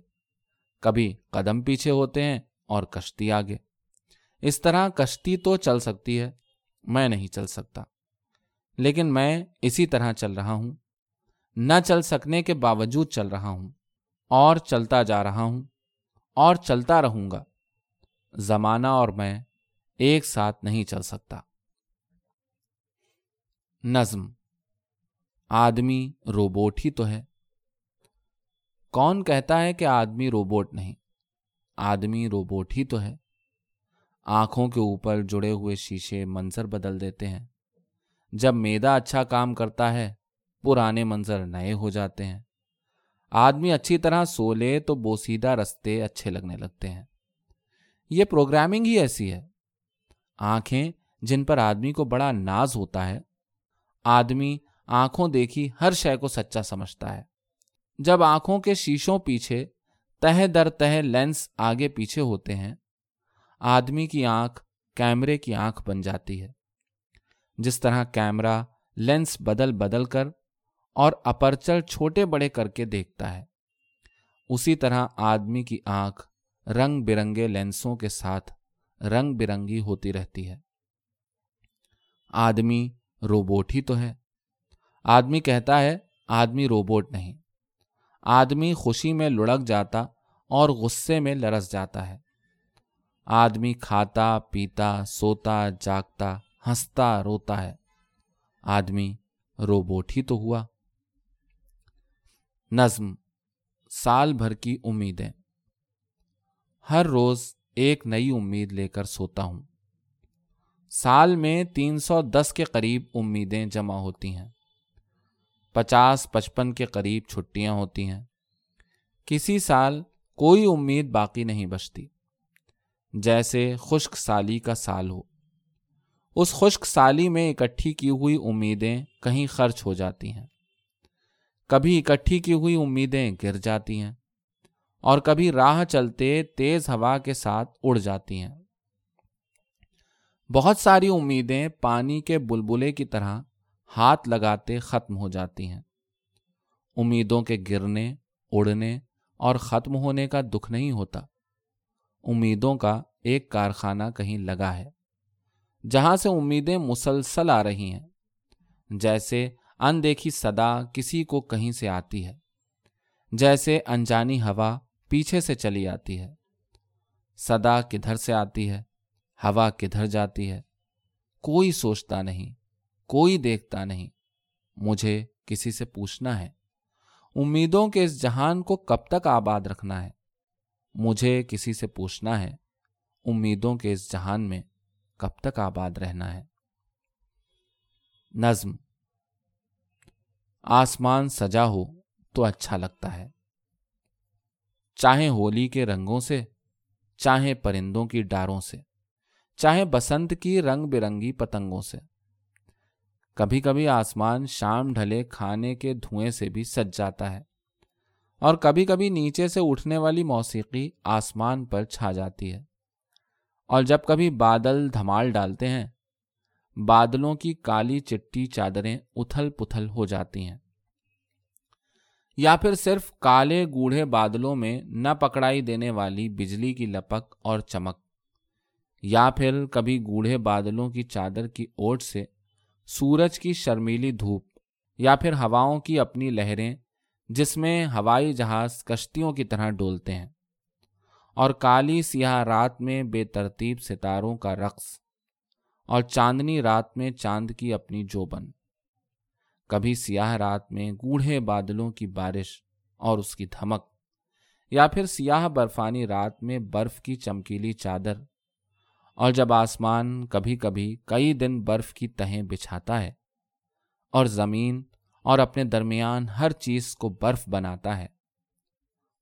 کبھی قدم پیچھے ہوتے ہیں اور کشتی آگے۔ اس طرح کشتی تو چل سکتی ہے، میں نہیں چل سکتا۔ لیکن میں اسی طرح چل رہا ہوں۔ نہ چل سکنے کے باوجود چل رہا ہوں۔ اور چلتا جا رہا ہوں اور چلتا رہوں گا۔ زمانہ اور میں ایک ساتھ نہیں چل سکتا۔ نظم۔ آدمی روبوٹ ہی تو ہے۔ کون کہتا ہے کہ آدمی روبوٹ نہیں؟ آدمی روبوٹ ہی تو ہے۔ آنکھوں کے اوپر جڑے ہوئے شیشے منظر بدل دیتے ہیں۔ جب میدا اچھا کام کرتا ہے، پرانے منظر نئے ہو جاتے ہیں۔ آدمی اچھی طرح سو لے تو بوسیدہ رستے اچھے لگنے لگتے ہیں۔ یہ پروگرامنگ ہی ایسی ہے۔ آنکھیں جن پر آدمی کو بڑا ناز ہوتا ہے۔ آدمی آنکھوں دیکھی ہر شے کو سچا سمجھتا ہے۔ جب آنکھوں کے شیشوں پیچھے تہ در تہ لینس آگے پیچھے ہوتے ہیں، آدمی کی آنکھ کیمرے کی آنکھ بن جاتی ہے۔ جس طرح کیمرہ لینس بدل بدل کر اور اپرچر چھوٹے بڑے کر کے دیکھتا ہے، اسی طرح آدمی کی آنکھ رنگ برنگے لینسوں کے ساتھ رنگ برنگی ہوتی رہتی ہے۔ آدمی روبوٹ ہی تو ہے۔ آدمی کہتا ہے آدمی روبوٹ نہیں۔ آدمی خوشی میں لڑک جاتا اور غصے میں لرس جاتا ہے۔ آدمی کھاتا، پیتا، سوتا، جاگتا، ہنستا، روتا ہے۔ آدمی روبوٹ ہی تو ہوا۔ نظم، سال بھر کی امیدیں۔ ہر روز ایک نئی امید لے کر سوتا ہوں۔ سال میں تین سو دس کے قریب امیدیں جمع ہوتی ہیں۔ پچاس پچپن کے قریب چھٹیاں ہوتی ہیں۔ کسی سال کوئی امید باقی نہیں بچتی۔ جیسے خشک سالی کا سال ہو۔ اس خشک سالی میں اکٹھی کی ہوئی امیدیں کہیں خرچ ہو جاتی ہیں۔ کبھی اکٹھی کی ہوئی امیدیں گر جاتی ہیں۔ اور کبھی راہ چلتے تیز ہوا کے ساتھ اڑ جاتی ہیں۔ بہت ساری امیدیں پانی کے بلبلے کی طرح ہاتھ لگاتے ختم ہو جاتی ہیں۔ امیدوں کے گرنے، اڑنے اور ختم ہونے کا دکھ نہیں ہوتا۔ امیدوں کا ایک کارخانہ کہیں لگا ہے، جہاں سے امیدیں مسلسل آ رہی ہیں۔ جیسے اندیکھی صدا کسی کو کہیں سے آتی ہے۔ جیسے انجانی ہوا پیچھے سے چلی آتی ہے۔ صدا کدھر سے آتی ہے، ہوا کدھر جاتی ہے۔ کوئی سوچتا نہیں، کوئی دیکھتا نہیں، مجھے کسی سے پوچھنا ہے۔ امیدوں کے اس جہان کو کب تک آباد رکھنا ہے؟ مجھے کسی سے پوچھنا ہے، امیدوں کے اس جہان میں کب تک آباد رہنا ہے؟ نظم آسمان سجا ہو تو اچھا لگتا ہے۔ چاہے ہولی کے رنگوں سے، چاہے پرندوں کی ڈاروں سے، چاہے بسنت کی رنگ برنگی پتنگوں سے۔ کبھی کبھی آسمان شام ڈھلے کھانے کے دھوئیں سے بھی سج جاتا ہے اور کبھی کبھی نیچے سے اٹھنے والی موسیقی آسمان پر چھا جاتی ہے۔ اور جب کبھی بادل دھمال ڈالتے ہیں، بادلوں کی کالی چٹی چادریں اتھل پتھل ہو جاتی ہیں۔ یا پھر صرف کالے گوڑھے بادلوں میں نہ پکڑائی دینے والی بجلی کی لپک اور چمک، یا پھر کبھی گوڑھے بادلوں کی چادر کی اوٹ سے سورج کی شرمیلی دھوپ، یا پھر ہواؤں کی اپنی لہریں جس میں ہوائی جہاز کشتیوں کی طرح ڈولتے ہیں، اور کالی سیاہ رات میں بے ترتیب ستاروں کا رقص اور چاندنی رات میں چاند کی اپنی جوبن۔ کبھی سیاہ رات میں گوڑھے بادلوں کی بارش اور اس کی دھمک، یا پھر سیاہ برفانی رات میں برف کی چمکیلی چادر۔ اور جب آسمان کبھی کبھی کئی دن برف کی تہیں بچھاتا ہے اور زمین اور اپنے درمیان ہر چیز کو برف بناتا ہے،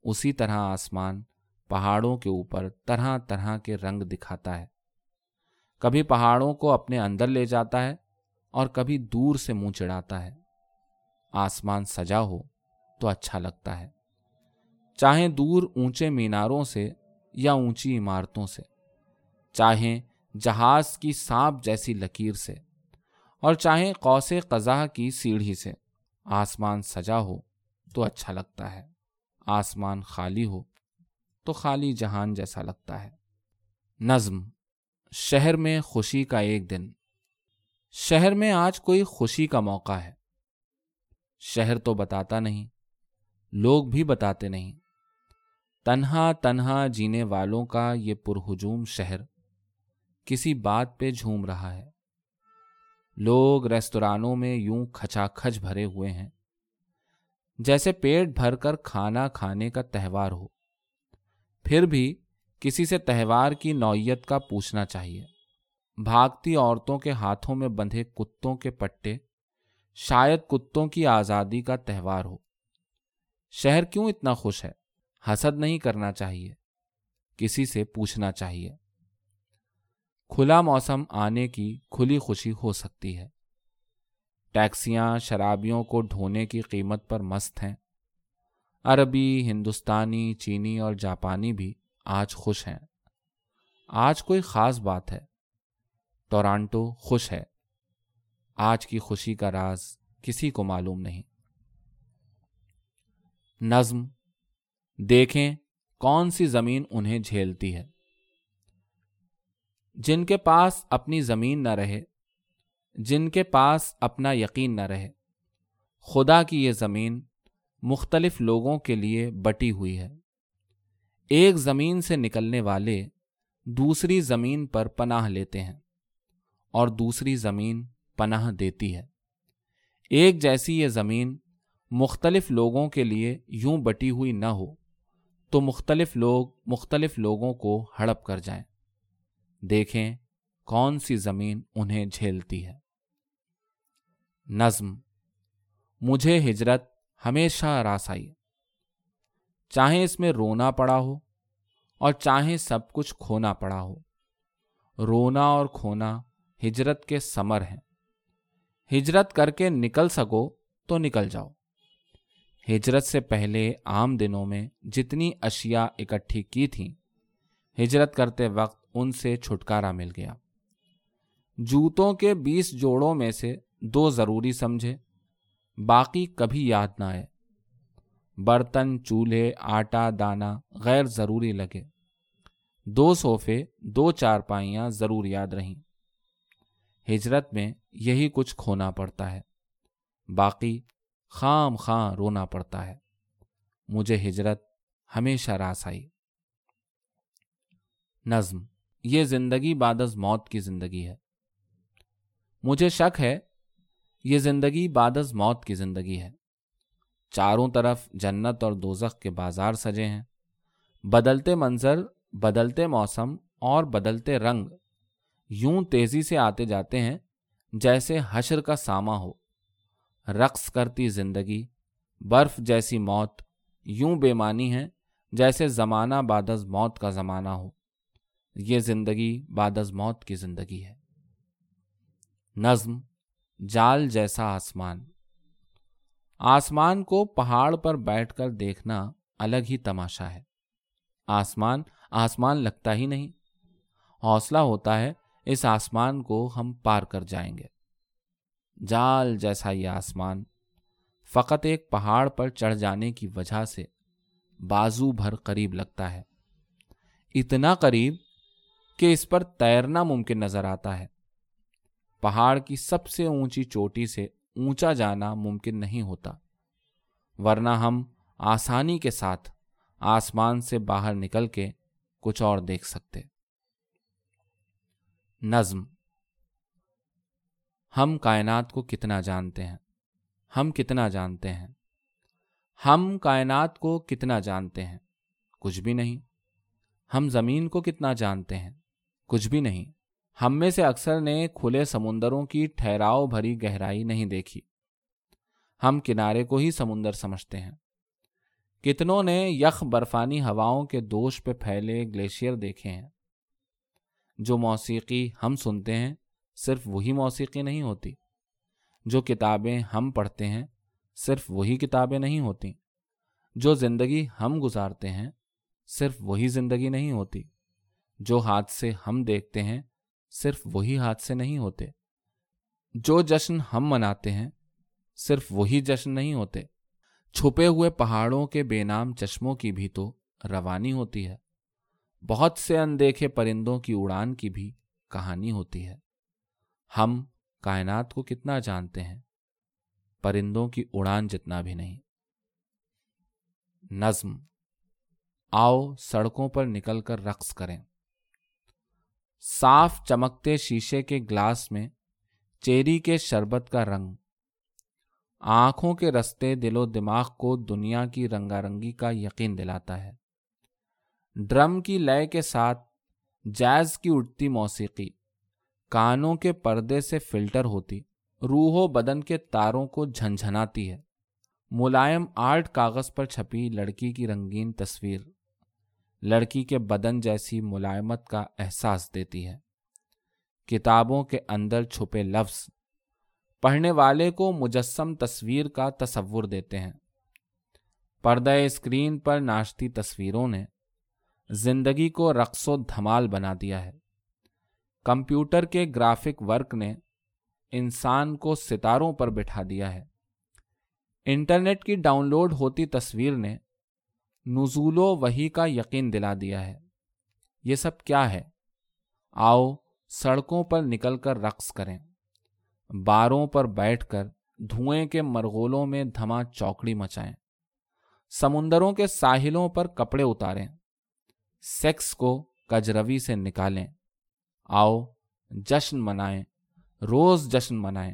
اسی طرح آسمان پہاڑوں کے اوپر طرح طرح کے رنگ دکھاتا ہے۔ کبھی پہاڑوں کو اپنے اندر لے جاتا ہے اور کبھی دور سے منہ چڑھاتا ہے۔ آسمان سجا ہو تو اچھا لگتا ہے۔ چاہے دور اونچے میناروں سے یا اونچی عمارتوں سے۔ چاہیں جہاز کی سانپ جیسی لکیر سے۔ اور چاہے قوس قزح کی سیڑھی سے۔ آسمان سجا ہو تو اچھا لگتا ہے۔ آسمان خالی ہو تو خالی جہان جیسا لگتا ہے۔ نظم، شہر میں خوشی کا ایک دن۔ شہر میں آج کوئی خوشی کا موقع ہے۔ شہر تو بتاتا نہیں، لوگ بھی بتاتے نہیں۔ تنہا تنہا جینے والوں کا یہ پرہجوم شہر کسی بات پہ جھوم رہا ہے۔ لوگ ریستورانوں میں یوں کھچا کھچ بھرے ہوئے ہیں، جیسے پیٹ بھر کر کھانا کھانے کا تہوار ہو۔ پھر بھی کسی سے تہوار کی نوعیت کا پوچھنا چاہیے۔ بھاگتی عورتوں کے ہاتھوں میں بندھے کتوں کے پٹے، شاید کتوں کی آزادی کا تہوار ہو۔ شہر کیوں اتنا خوش ہے؟ حسد نہیں کرنا چاہیے، کسی سے پوچھنا چاہیے۔ کھلا موسم آنے کی کھلی خوشی ہو سکتی ہے۔ ٹیکسیاں شرابیوں کو ڈھونے کی قیمت پر مست ہیں۔ عربی، ہندوستانی، چینی اور جاپانی بھی آج خوش ہیں۔ آج کوئی خاص بات ہے۔ ٹورانٹو خوش ہے۔ آج کی خوشی کا راز کسی کو معلوم نہیں۔ نظم، دیکھیں کون سی زمین انہیں جھیلتی ہے۔ جن کے پاس اپنی زمین نہ رہے، جن کے پاس اپنا یقین نہ رہے، خدا کی یہ زمین مختلف لوگوں کے لیے بٹی ہوئی ہے۔ ایک زمین سے نکلنے والے دوسری زمین پر پناہ لیتے ہیں۔ اور دوسری زمین پناہ دیتی ہے۔ ایک جیسی یہ زمین مختلف لوگوں کے لیے یوں بٹی ہوئی نہ ہو، تو مختلف لوگ مختلف لوگوں کو ہڑپ کر جائیں۔ دیکھیں کون سی زمین انہیں جھیلتی ہے۔ نظم مجھے ہجرت ہمیشہ راس آئی چاہے اس میں رونا پڑا ہو اور چاہے سب کچھ کھونا پڑا ہو۔ رونا اور کھونا ہجرت کے سمر ہیں۔ ہجرت کر کے نکل سکو تو نکل جاؤ۔ ہجرت سے پہلے عام دنوں میں جتنی اشیاء اکٹھی کی تھیں، ہجرت کرتے وقت ان سے چھٹکارا مل گیا۔ جوتوں کے بیس جوڑوں میں سے دو ضروری سمجھے، باقی کبھی یاد نہ آئے۔ برتن، چولہے، آٹا، دانا غیر ضروری لگے۔ دو صوفے، دو چار پائیاں ضرور یاد رہیں۔ ہجرت میں یہی کچھ کھونا پڑتا ہے۔ باقی خام خاں رونا پڑتا ہے۔ مجھے ہجرت ہمیشہ راس آئی۔ نظم، یہ زندگی بعد از موت کی زندگی ہے۔ مجھے شک ہے، یہ زندگی بعد از موت کی زندگی ہے۔ چاروں طرف جنت اور دوزخ کے بازار سجے ہیں۔ بدلتے منظر، بدلتے موسم اور بدلتے رنگ یوں تیزی سے آتے جاتے ہیں جیسے حشر کا ساما ہو۔ رقص کرتی زندگی، برف جیسی موت، یوں بے معنی ہے جیسے زمانہ بعد از موت کا زمانہ ہو۔ یہ زندگی بعد از موت کی زندگی ہے۔ نظم، جال جیسا آسمان۔ آسمان کو پہاڑ پر بیٹھ کر دیکھنا الگ ہی تماشا ہے۔ آسمان آسمان لگتا ہی نہیں۔ حوصلہ ہوتا ہے اس آسمان کو ہم پار کر جائیں گے۔ جال جیسا یہ آسمان فقط ایک پہاڑ پر چڑھ جانے کی وجہ سے بازو بھر قریب لگتا ہے۔ اتنا قریب کہ اس پر تیرنا ممکن نظر آتا ہے۔ پہاڑ کی سب سے اونچی چوٹی سے اونچا جانا ممکن نہیں ہوتا۔ ورنہ ہم آسانی کے ساتھ آسمان سے باہر نکل کے کچھ اور دیکھ سکتے۔ نظم۔ ہم کائنات کو کتنا جانتے ہیں۔ ہم کتنا جانتے ہیں۔ ہم کائنات کو کتنا جانتے ہیں۔ کچھ بھی نہیں۔ ہم زمین کو کتنا جانتے ہیں۔ کچھ بھی نہیں۔ ہم میں سے اکثر نے کھلے سمندروں کی ٹھہراؤ بھری گہرائی نہیں دیکھی۔ ہم کنارے کو ہی سمندر سمجھتے ہیں۔ کتنوں نے یخ برفانی ہواؤں کے دوش پہ پھیلے گلیشیئر دیکھے ہیں۔ جو موسیقی ہم سنتے ہیں صرف وہی موسیقی نہیں ہوتی۔ جو کتابیں ہم پڑھتے ہیں صرف وہی کتابیں نہیں ہوتی۔ جو زندگی ہم گزارتے ہیں صرف وہی زندگی نہیں ہوتی۔ جو حادثے ہم دیکھتے ہیں صرف وہی حادثے نہیں ہوتے۔ جو جشن ہم مناتے ہیں صرف وہی جشن نہیں ہوتے۔ چھپے ہوئے پہاڑوں کے بے نام چشموں کی بھی تو روانی ہوتی ہے۔ بہت سے اندیکھے پرندوں کی اڑان کی بھی کہانی ہوتی ہے۔ ہم کائنات کو کتنا جانتے ہیں، پرندوں کی اڑان جتنا بھی نہیں۔ نظم، آؤ سڑکوں پر نکل کر رقص کریں۔ صاف چمکتے شیشے کے گلاس میں چیری کے شربت کا رنگ۔ آنکھوں کے رستے دل و دماغ کو دنیا کی رنگا رنگی کا یقین دلاتا ہے۔ ڈرم کی لیے کے ساتھ جیز کی اٹھتی موسیقی، کانوں کے پردے سے فلٹر ہوتی، روح و بدن کے تاروں کو جھنجھناتی ہے۔ ملائم آرٹ کاغذ پر چھپی لڑکی کی رنگین تصویر، لڑکی کے بدن جیسی ملائمت کا احساس دیتی ہے۔ کتابوں کے اندر چھپے لفظ پڑھنے والے کو مجسم تصویر کا تصور دیتے ہیں۔ پردہ اسکرین پر ناشتی تصویروں نے زندگی کو رقص و دھمال بنا دیا ہے۔ کمپیوٹر کے گرافک ورک نے انسان کو ستاروں پر بٹھا دیا ہے۔ انٹرنیٹ کی ڈاؤن لوڈ ہوتی تصویر نے نزول و وہی کا یقین دلا دیا ہے۔ یہ سب کیا ہے؟ آؤ سڑکوں پر نکل کر رقص کریں۔ باروں پر بیٹھ کر دھوئیں کے مرغولوں میں دھما چوکڑی مچائیں۔ سمندروں کے ساحلوں پر کپڑے اتاریں۔ سیکس کو کجروی سے نکالیں۔ آؤ، جشن منائیں۔ روز جشن منائیں۔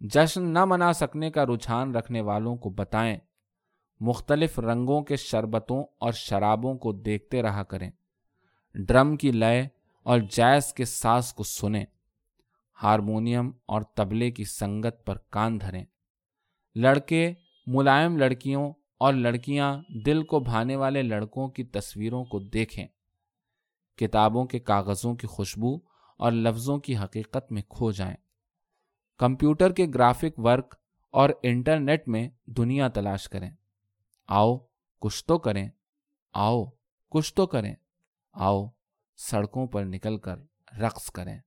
جشن نہ منا سکنے کا رجحان رکھنے والوں کو بتائیں۔ مختلف رنگوں کے شربتوں اور شرابوں کو دیکھتے رہا کریں۔ ڈرم کی لیے اور جیز کے ساز کو سنیں۔ ہارمونیم اور تبلے کی سنگت پر کان دھریں۔ لڑکے، ملائم لڑکیوں اور لڑکیاں دل کو بھانے والے لڑکوں کی تصویروں کو دیکھیں۔ کتابوں کے کاغذوں کی خوشبو اور لفظوں کی حقیقت میں کھو جائیں۔ کمپیوٹر کے گرافک ورک اور انٹرنیٹ میں دنیا تلاش کریں۔ آؤ، کچھ تو کریں۔ آؤ، کچھ تو کریں۔ آؤ، سڑکوں پر نکل کر رقص کریں۔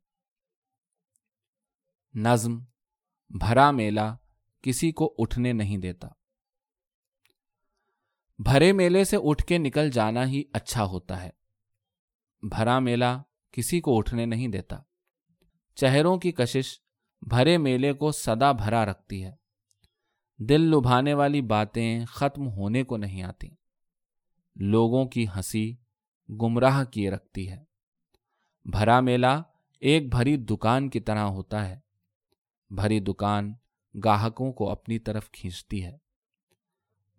نظم، بھرا میلہ کسی کو اٹھنے نہیں دیتا۔ بھرے میلے سے اٹھ کے نکل جانا ہی اچھا ہوتا ہے۔ بھرا میلہ کسی کو اٹھنے نہیں دیتا۔ چہروں کی کشش بھرے میلے کو سدا بھرا رکھتی ہے۔ دل لبھانے والی باتیں ختم ہونے کو نہیں آتی۔ لوگوں کی ہنسی گمراہ کیے رکھتی ہے۔ بھرا میلہ ایک بھری دکان کی طرح ہوتا ہے۔ بھری دکان گاہکوں کو اپنی طرف کھینچتی ہے۔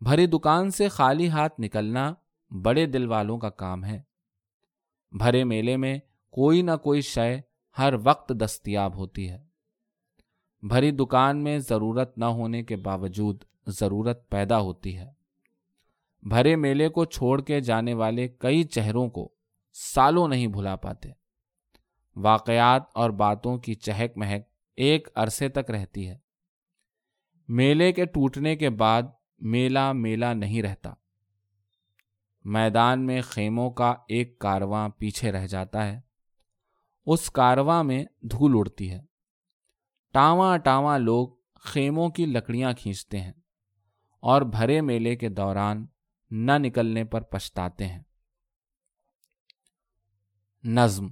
بھری دکان سے خالی ہاتھ نکلنا بڑے دل والوں کا کام ہے۔ بھرے میلے میں کوئی نہ کوئی شے ہر وقت دستیاب ہوتی ہے۔ بھری دکان میں ضرورت نہ ہونے کے باوجود ضرورت پیدا ہوتی ہے۔ بھرے میلے کو چھوڑ کے جانے والے کئی چہروں کو سالوں نہیں بھلا پاتے۔ واقعات اور باتوں کی چہک مہک ایک عرصے تک رہتی ہے۔ میلے کے ٹوٹنے کے بعد میلہ میلہ نہیں رہتا۔ میدان میں خیموں کا ایک کارواں پیچھے رہ جاتا ہے۔ اس کارواں میں دھول اڑتی ہے۔ ٹاواں ٹاواں لوگ خیموں کی لکڑیاں کھینچتے ہیں اور بھرے میلے کے دوران نہ نکلنے پر پچھتاتے ہیں۔ نظم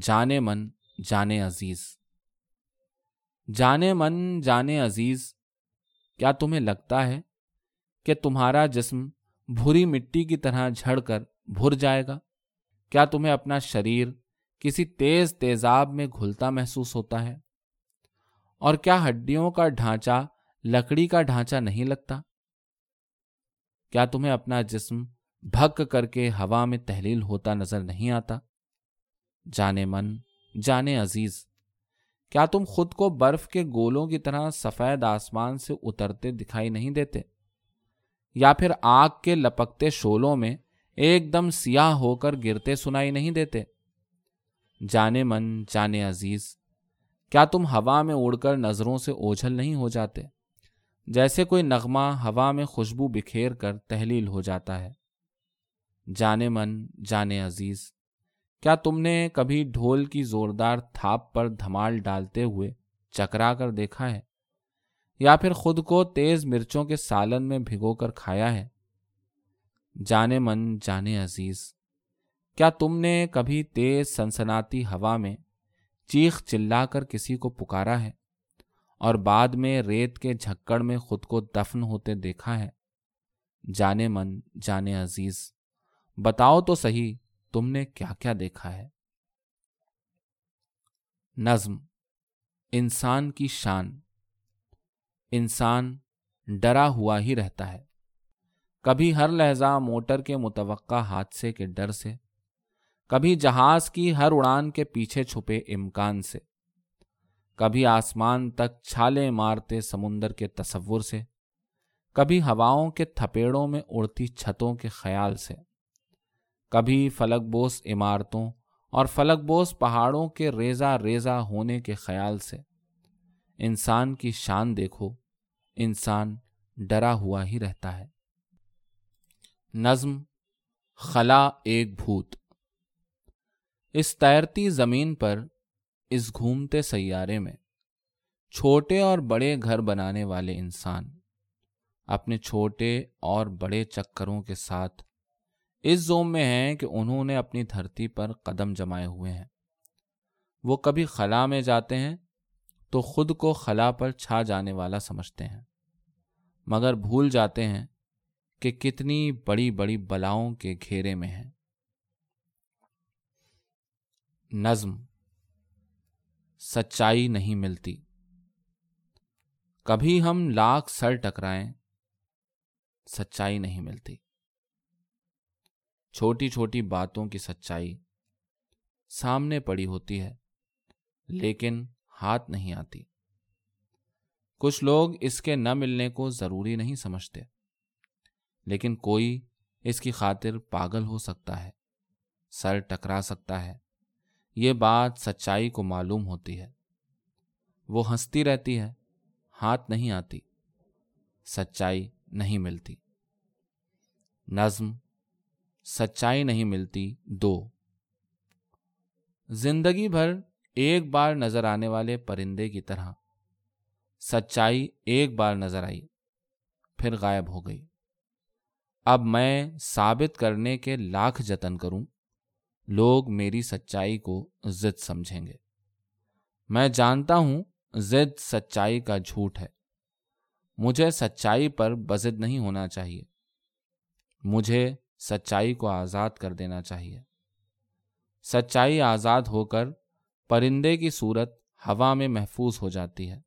جانے من، جانے عزیز۔ جانے من، جانے عزیز کیا تمہیں لگتا ہے کہ تمہارا جسم بھری مٹی کی طرح جھڑ کر بھر جائے گا؟ کیا تمہیں اپنا شریر کسی تیز تیزاب میں گھلتا محسوس ہوتا ہے؟ اور کیا ہڈیوں کا ڈھانچہ لکڑی کا ڈھانچہ نہیں لگتا؟ کیا تمہیں اپنا جسم بھک کر کے ہوا میں تحلیل ہوتا نظر نہیں آتا؟ جانے من، جانے عزیز۔ کیا تم خود کو برف کے گولوں کی طرح سفید آسمان سے اترتے دکھائی نہیں دیتے؟ یا پھر آگ کے لپکتے شولوں میں ایک دم سیاہ ہو کر گرتے سنائی نہیں دیتے؟ جانے من، جانے عزیز، کیا تم ہوا میں اڑ کر نظروں سے اوجھل نہیں ہو جاتے؟ جیسے کوئی نغمہ ہوا میں خوشبو بکھیر کر تحلیل ہو جاتا ہے۔ جانے من، جانے عزیز کیا تم نے کبھی ڈھول کی زوردار تھاپ پر دھمال ڈالتے ہوئے چکرا کر دیکھا ہے؟ یا پھر خود کو تیز مرچوں کے سالن میں بھگو کر کھایا ہے؟ جانے من، جانے عزیز، کیا تم نے کبھی تیز سنسناتی ہوا میں چیخ چلا کر کسی کو پکارا ہے اور بعد میں ریت کے جھکڑ میں خود کو دفن ہوتے دیکھا ہے؟ جانے من، جانے عزیز، بتاؤ تو صحیح تم نے کیا کیا دیکھا ہے؟ نظم، انسان کی شان۔ انسان ڈرا ہوا ہی رہتا ہے۔ کبھی ہر لہجہ موٹر کے متوقع حادثے کے ڈر سے، کبھی جہاز کی ہر اڑان کے پیچھے چھپے امکان سے، کبھی آسمان تک چھالے مارتے سمندر کے تصور سے، کبھی ہواؤں کے تھپیڑوں میں اڑتی چھتوں کے خیال سے۔ کبھی فلک بوس عمارتوں اور فلک بوس پہاڑوں کے ریزا ریزا ہونے کے خیال سے۔ انسان کی شان دیکھو، انسان ڈرا ہوا ہی رہتا ہے۔ نظم، خلا ایک بھوت۔ اس تیرتی زمین پر، اس گھومتے سیارے میں۔ چھوٹے اور بڑے گھر بنانے والے انسان۔ اپنے چھوٹے اور بڑے چکروں کے ساتھ اس زوم میں ہیں کہ انہوں نے اپنی دھرتی پر قدم جمائے ہوئے ہیں۔ وہ کبھی خلا میں جاتے ہیں تو خود کو خلا پر چھا جانے والا سمجھتے ہیں۔ مگر بھول جاتے ہیں کہ کتنی بڑی بڑی بلاؤں کے گھیرے میں ہیں۔ نظم سچائی نہیں ملتی۔ کبھی ہم لاکھ سر ٹکرائیں، سچائی نہیں ملتی۔ چھوٹی چھوٹی باتوں کی سچائی سامنے پڑی ہوتی ہے، لیکن ہاتھ نہیں آتی۔ کچھ لوگ اس کے نہ ملنے کو ضروری نہیں سمجھتے، لیکن کوئی اس کی خاطر پاگل ہو سکتا ہے، سر ٹکرا سکتا ہے۔ یہ بات سچائی کو معلوم ہوتی ہے۔ وہ ہنستی رہتی ہے، ہاتھ نہیں آتی، سچائی نہیں ملتی۔ نظم سچائی نہیں ملتی، دو۔ زندگی بھر ایک بار نظر آنے والے پرندے کی طرح سچائی ایک بار نظر آئی، پھر غائب ہو گئی۔ اب میں ثابت کرنے کے لاکھ جتن کروں، لوگ میری سچائی کو ضد سمجھیں گے۔ میں جانتا ہوں زد سچائی کا جھوٹ ہے۔ مجھے سچائی پر بزد نہیں ہونا چاہیے۔ مجھے سچائی کو آزاد کر دینا چاہیے۔ سچائی آزاد ہو کر پرندے کی صورت ہوا میں محفوظ ہو جاتی ہے۔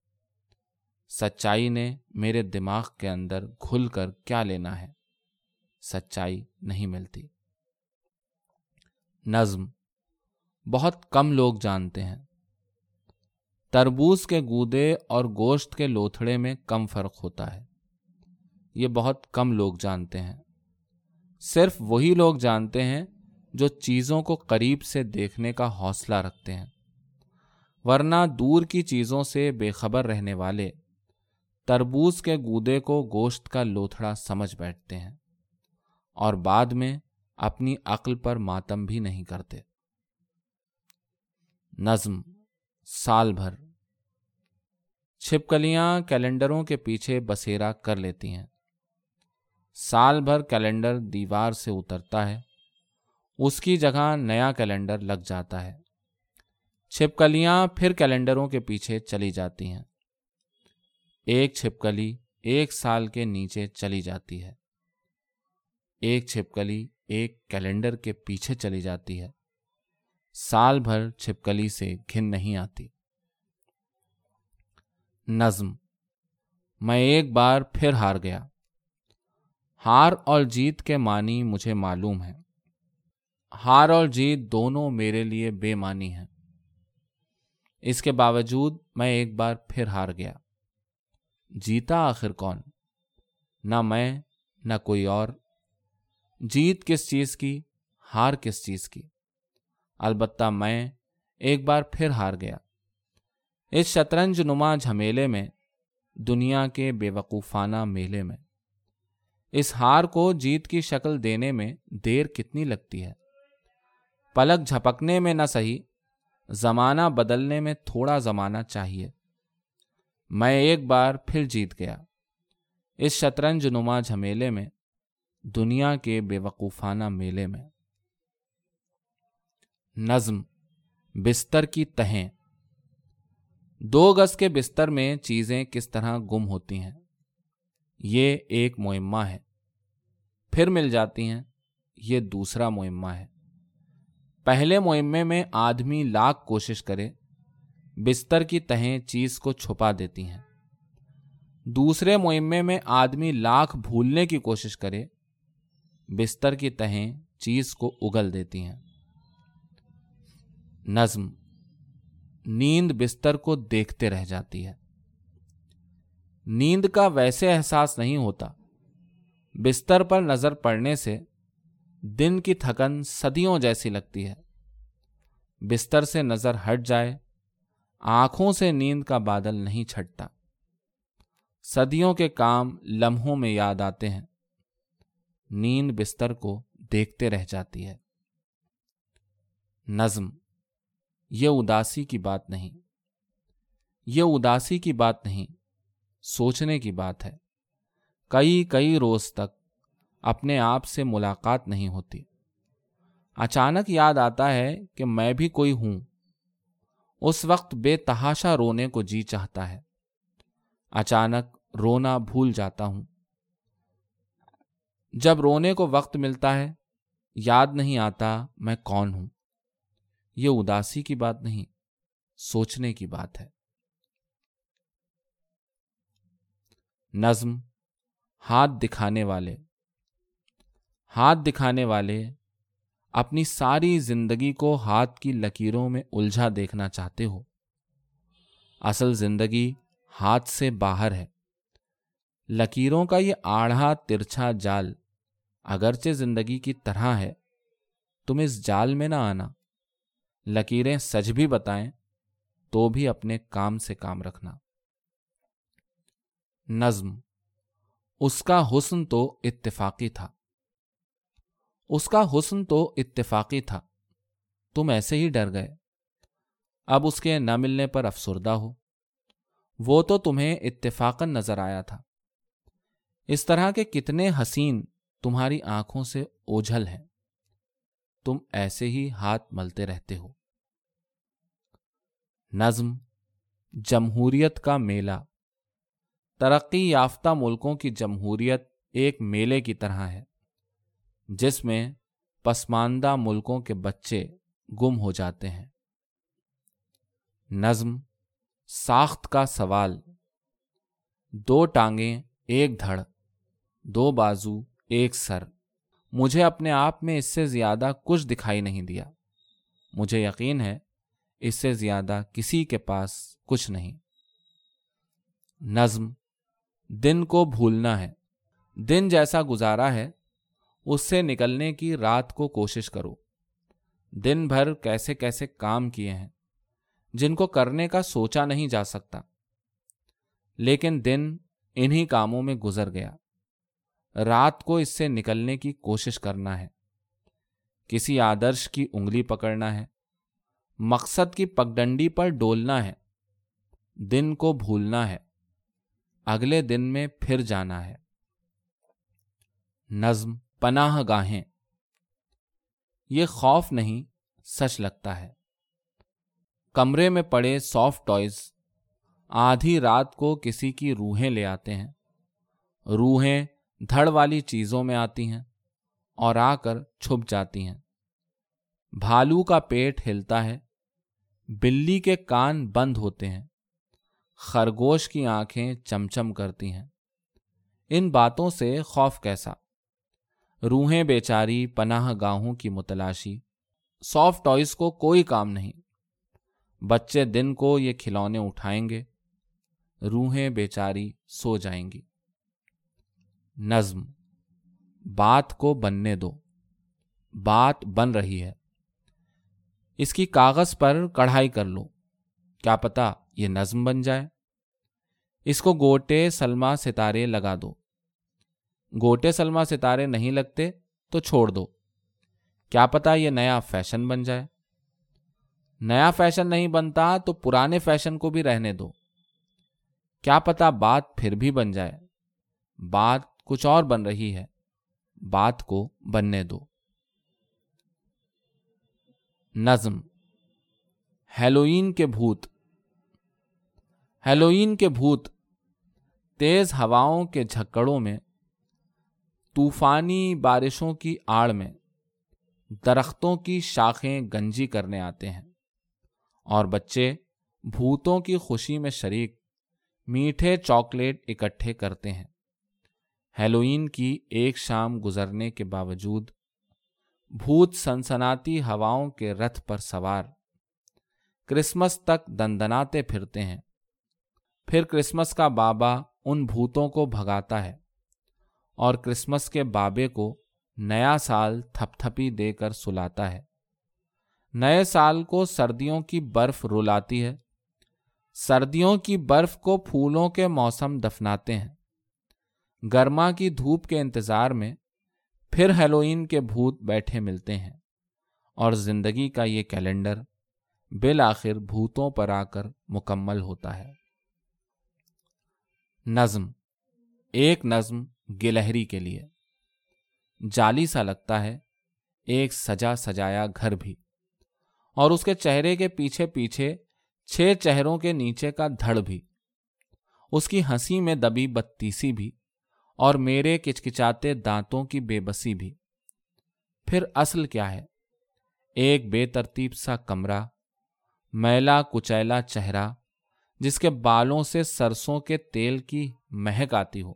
سچائی نے میرے دماغ کے اندر کھل کر کیا لینا ہے؟ سچائی نہیں ملتی۔ نظم۔ بہت کم لوگ جانتے ہیں۔ تربوز کے گودے اور گوشت کے لوتھڑے میں کم فرق ہوتا ہے۔ یہ بہت کم لوگ جانتے ہیں۔ صرف وہی لوگ جانتے ہیں جو چیزوں کو قریب سے دیکھنے کا حوصلہ رکھتے ہیں۔ ورنہ دور کی چیزوں سے بے خبر رہنے والے تربوز کے گودے کو گوشت کا لوتھڑا سمجھ بیٹھتے ہیں اور بعد میں اپنی عقل پر ماتم بھی نہیں کرتے۔ نظم، سال بھر۔ چھپکلیاں کیلنڈروں کے پیچھے بسیرا کر لیتی ہیں۔ سال بھر کیلنڈر دیوار سے اترتا ہے۔ اس کی جگہ نیا کیلنڈر لگ جاتا ہے۔ چھپکلیاں پھر کیلنڈروں کے پیچھے چلی جاتی ہیں۔ ایک چھپکلی ایک سال کے نیچے چلی جاتی ہے۔ ایک چھپکلی ایک کیلنڈر کے پیچھے چلی جاتی ہے۔ سال بھر چھپکلی سے گھن نہیں آتی۔ نظم میں ایک بار پھر ہار گیا۔ ہار اور جیت کے معنی مجھے معلوم ہے ہار اور جیت دونوں میرے لیے بے معنی ہیں۔ اس کے باوجود میں ایک بار پھر ہار گیا۔ جیتا آخر کون؟ نہ میں، نہ کوئی اور۔ جیت کس چیز کی؟ ہار کس چیز کی؟ البتہ میں ایک بار پھر ہار گیا۔ اس شطرنج نما جھمیلے میں، دنیا کے بے وقوفانہ میلے میں۔ اس ہار کو جیت کی شکل دینے میں دیر کتنی لگتی ہے؟ پلک جھپکنے میں نہ صحیح، زمانہ بدلنے میں تھوڑا زمانہ چاہیے۔ میں ایک بار پھر جیت گیا۔ اس شطرنج نما جھمیلے میں، دنیا کے بے وقوفانہ میلے میں۔ نظم، بستر کی تہیں۔ دو گز کے بستر میں چیزیں کس طرح گم ہوتی ہیں؟ یہ ایک معمہ ہے۔ پھر مل جاتی ہیں، یہ دوسرا معمہ ہے۔ پہلے معمے میں آدمی لاکھ کوشش کرے، بستر کی تہیں چیز کو چھپا دیتی ہیں۔ دوسرے معمے میں آدمی لاکھ بھولنے کی کوشش کرے، بستر کی تہیں چیز کو اگل دیتی ہیں۔ نظم، نیند بستر کو دیکھتے رہ جاتی ہے۔ نیند کا ویسے احساس نہیں ہوتا۔ بستر پر نظر پڑنے سے دن کی تھکن صدیوں جیسی لگتی ہے۔ بستر سے نظر ہٹ جائے، آنکھوں سے نیند کا بادل نہیں چھٹتا۔ صدیوں کے کام لمحوں میں یاد آتے ہیں۔ نیند بستر کو دیکھتے رہ جاتی ہے۔ نظم، یہ اداسی کی بات نہیں۔ یہ اداسی کی بات نہیں، سوچنے کی بات ہے۔ کئی کئی روز تک اپنے آپ سے ملاقات نہیں ہوتی۔ اچانک یاد آتا ہے کہ میں بھی کوئی ہوں۔ اس وقت بے تحاشا رونے کو جی چاہتا ہے۔ اچانک رونا بھول جاتا ہوں۔ جب رونے کو وقت ملتا ہے، یاد نہیں آتا میں کون ہوں۔ یہ اداسی کی بات نہیں، سوچنے کی بات ہے۔ نظم ہاتھ دکھانے والے، ہاتھ دکھانے والے اپنی ساری زندگی کو ہاتھ کی لکیروں میں الجھا دیکھنا چاہتے ہو۔ اصل زندگی ہاتھ سے باہر ہے۔ لکیروں کا یہ آڑھا ترچھا جال اگرچہ زندگی کی طرح ہے، تم اس جال میں نہ آنا۔ لکیریں سچ بھی بتائیں تو بھی اپنے کام سے کام رکھنا۔ نظم اس کا حسن تو اتفاقی تھا۔ اس کا حسن تو اتفاقی تھا۔ تم ایسے ہی ڈر گئے۔ اب اس کے نہ ملنے پر افسردہ ہو۔ وہ تو تمہیں اتفاقن نظر آیا تھا۔ اس طرح کے کتنے حسین تمہاری آنکھوں سے اوجھل ہیں۔ تم ایسے ہی ہاتھ ملتے رہتے ہو۔ نظم، جمہوریت کا میلہ۔ ترقی یافتہ ملکوں کی جمہوریت ایک میلے کی طرح ہے، جس میں پسماندہ ملکوں کے بچے گم ہو جاتے ہیں۔ نظم ساخت کا سوال۔ دو ٹانگیں ایک دھڑ، دو بازو ایک سر۔ مجھے اپنے آپ میں اس سے زیادہ کچھ دکھائی نہیں دیا۔ مجھے یقین ہے اس سے زیادہ کسی کے پاس کچھ نہیں۔ نظم دن کو بھولنا ہے۔ دن جیسا گزارا ہے، اس سے نکلنے کی رات کو کوشش کرو۔ دن بھر کیسے کیسے کام کیے ہیں، جن کو کرنے کا سوچا نہیں جا سکتا۔ لیکن دن انہی کاموں میں گزر گیا۔ رات کو اس سے نکلنے کی کوشش کرنا ہے۔ کسی آدرش کی انگلی پکڑنا ہے۔ مقصد کی پگڈنڈی پر ڈولنا ہے۔ دن کو بھولنا ہے۔ اگلے دن میں پھر جانا ہے۔ نظم پناہ گاہیں۔ یہ خوف نہیں، سچ لگتا ہے۔ کمرے میں پڑے سافٹ ٹوائز آدھی رات کو کسی کی روحیں لے آتے ہیں۔ روحیں دھڑ والی چیزوں میں آتی ہیں اور آ کر چھپ جاتی ہیں۔ بھالو کا پیٹ ہلتا ہے، بلی کے کان بند ہوتے ہیں۔ خرگوش کی آنکھیں چمچم کرتی ہیں۔ ان باتوں سے خوف کیسا؟ روحیں بیچاری پناہ گاہوں کی متلاشی۔ سافٹ ٹوائز کو کوئی کام نہیں۔ بچے دن کو یہ کھلونے اٹھائیں گے۔ روحیں بیچاری سو جائیں گی۔ نظم بات کو بننے دو۔ بات بن رہی ہے۔ اس کی کاغذ پر کڑھائی کر لو۔ کیا پتا؟ یہ نظم بن جائے۔ اس کو گوٹے سلما ستارے لگا دو۔ گوٹے سلما ستارے نہیں لگتے تو چھوڑ دو۔ کیا پتا یہ نیا فیشن بن جائے۔ نیا فیشن نہیں بنتا تو پرانے فیشن کو بھی رہنے دو۔ کیا پتا بات پھر بھی بن جائے۔ بات کچھ اور بن رہی ہے۔ بات کو بننے دو۔ نظم۔ ہیلوئین کے بھوت۔ ہیلوئین کے بھوت، تیز ہواؤں کے جھکڑوں میں، طوفانی بارشوں کی آڑ میں درختوں کی شاخیں گنجی کرنے آتے ہیں۔ اور بچے بھوتوں کی خوشی میں شریک میٹھے چاکلیٹ اکٹھے کرتے ہیں۔ ہیلوئین کی ایک شام گزرنے کے باوجود بھوت سنسناتی ہواؤں کے رتھ پر سوار کرسمس تک دندناتے پھرتے ہیں۔ پھر کرسمس کا بابا ان بھوتوں کو بھگاتا ہے اور کرسمس کے بابے کو نیا سال تھپ تھپی دے کر سلاتا ہے۔ نئے سال کو سردیوں کی برف رلاتی ہے۔ سردیوں کی برف کو پھولوں کے موسم دفناتے ہیں۔ گرما کی دھوپ کے انتظار میں پھر ہیلوئین کے بھوت بیٹھے ملتے ہیں اور زندگی کا یہ کیلنڈر بالآخر بھوتوں پر آ کر مکمل ہوتا ہے۔ نظم، ایک نظم گلہری کے لیے۔ جالی سا لگتا ہے، ایک سجا سجایا گھر بھی۔ اور اس کے چہرے کے پیچھے پیچھے چھ چہروں کے نیچے کا دھڑ بھی۔ اس کی ہنسی میں دبی بتیسی بھی، اور میرے کچکچاتے دانتوں کی بے بسی بھی۔ پھر اصل کیا ہے؟ ایک بے ترتیب سا کمرہ، میلا کچیلا چہرہ۔ جس کے بالوں سے سرسوں کے تیل کی مہک آتی ہو،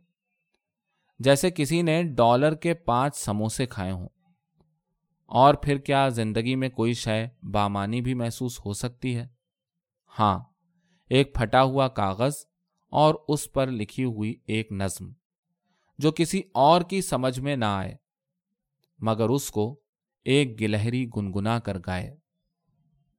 جیسے کسی نے ڈالر کے پانچ سموسے کھائے ہوں۔ اور پھر کیا زندگی میں کوئی شے بامانی بھی محسوس ہو سکتی ہے؟ ہاں ایک پھٹا ہوا کاغذ اور اس پر لکھی ہوئی ایک نظم، جو کسی اور کی سمجھ میں نہ آئے، مگر اس کو ایک گلہری گنگنا کر گائے۔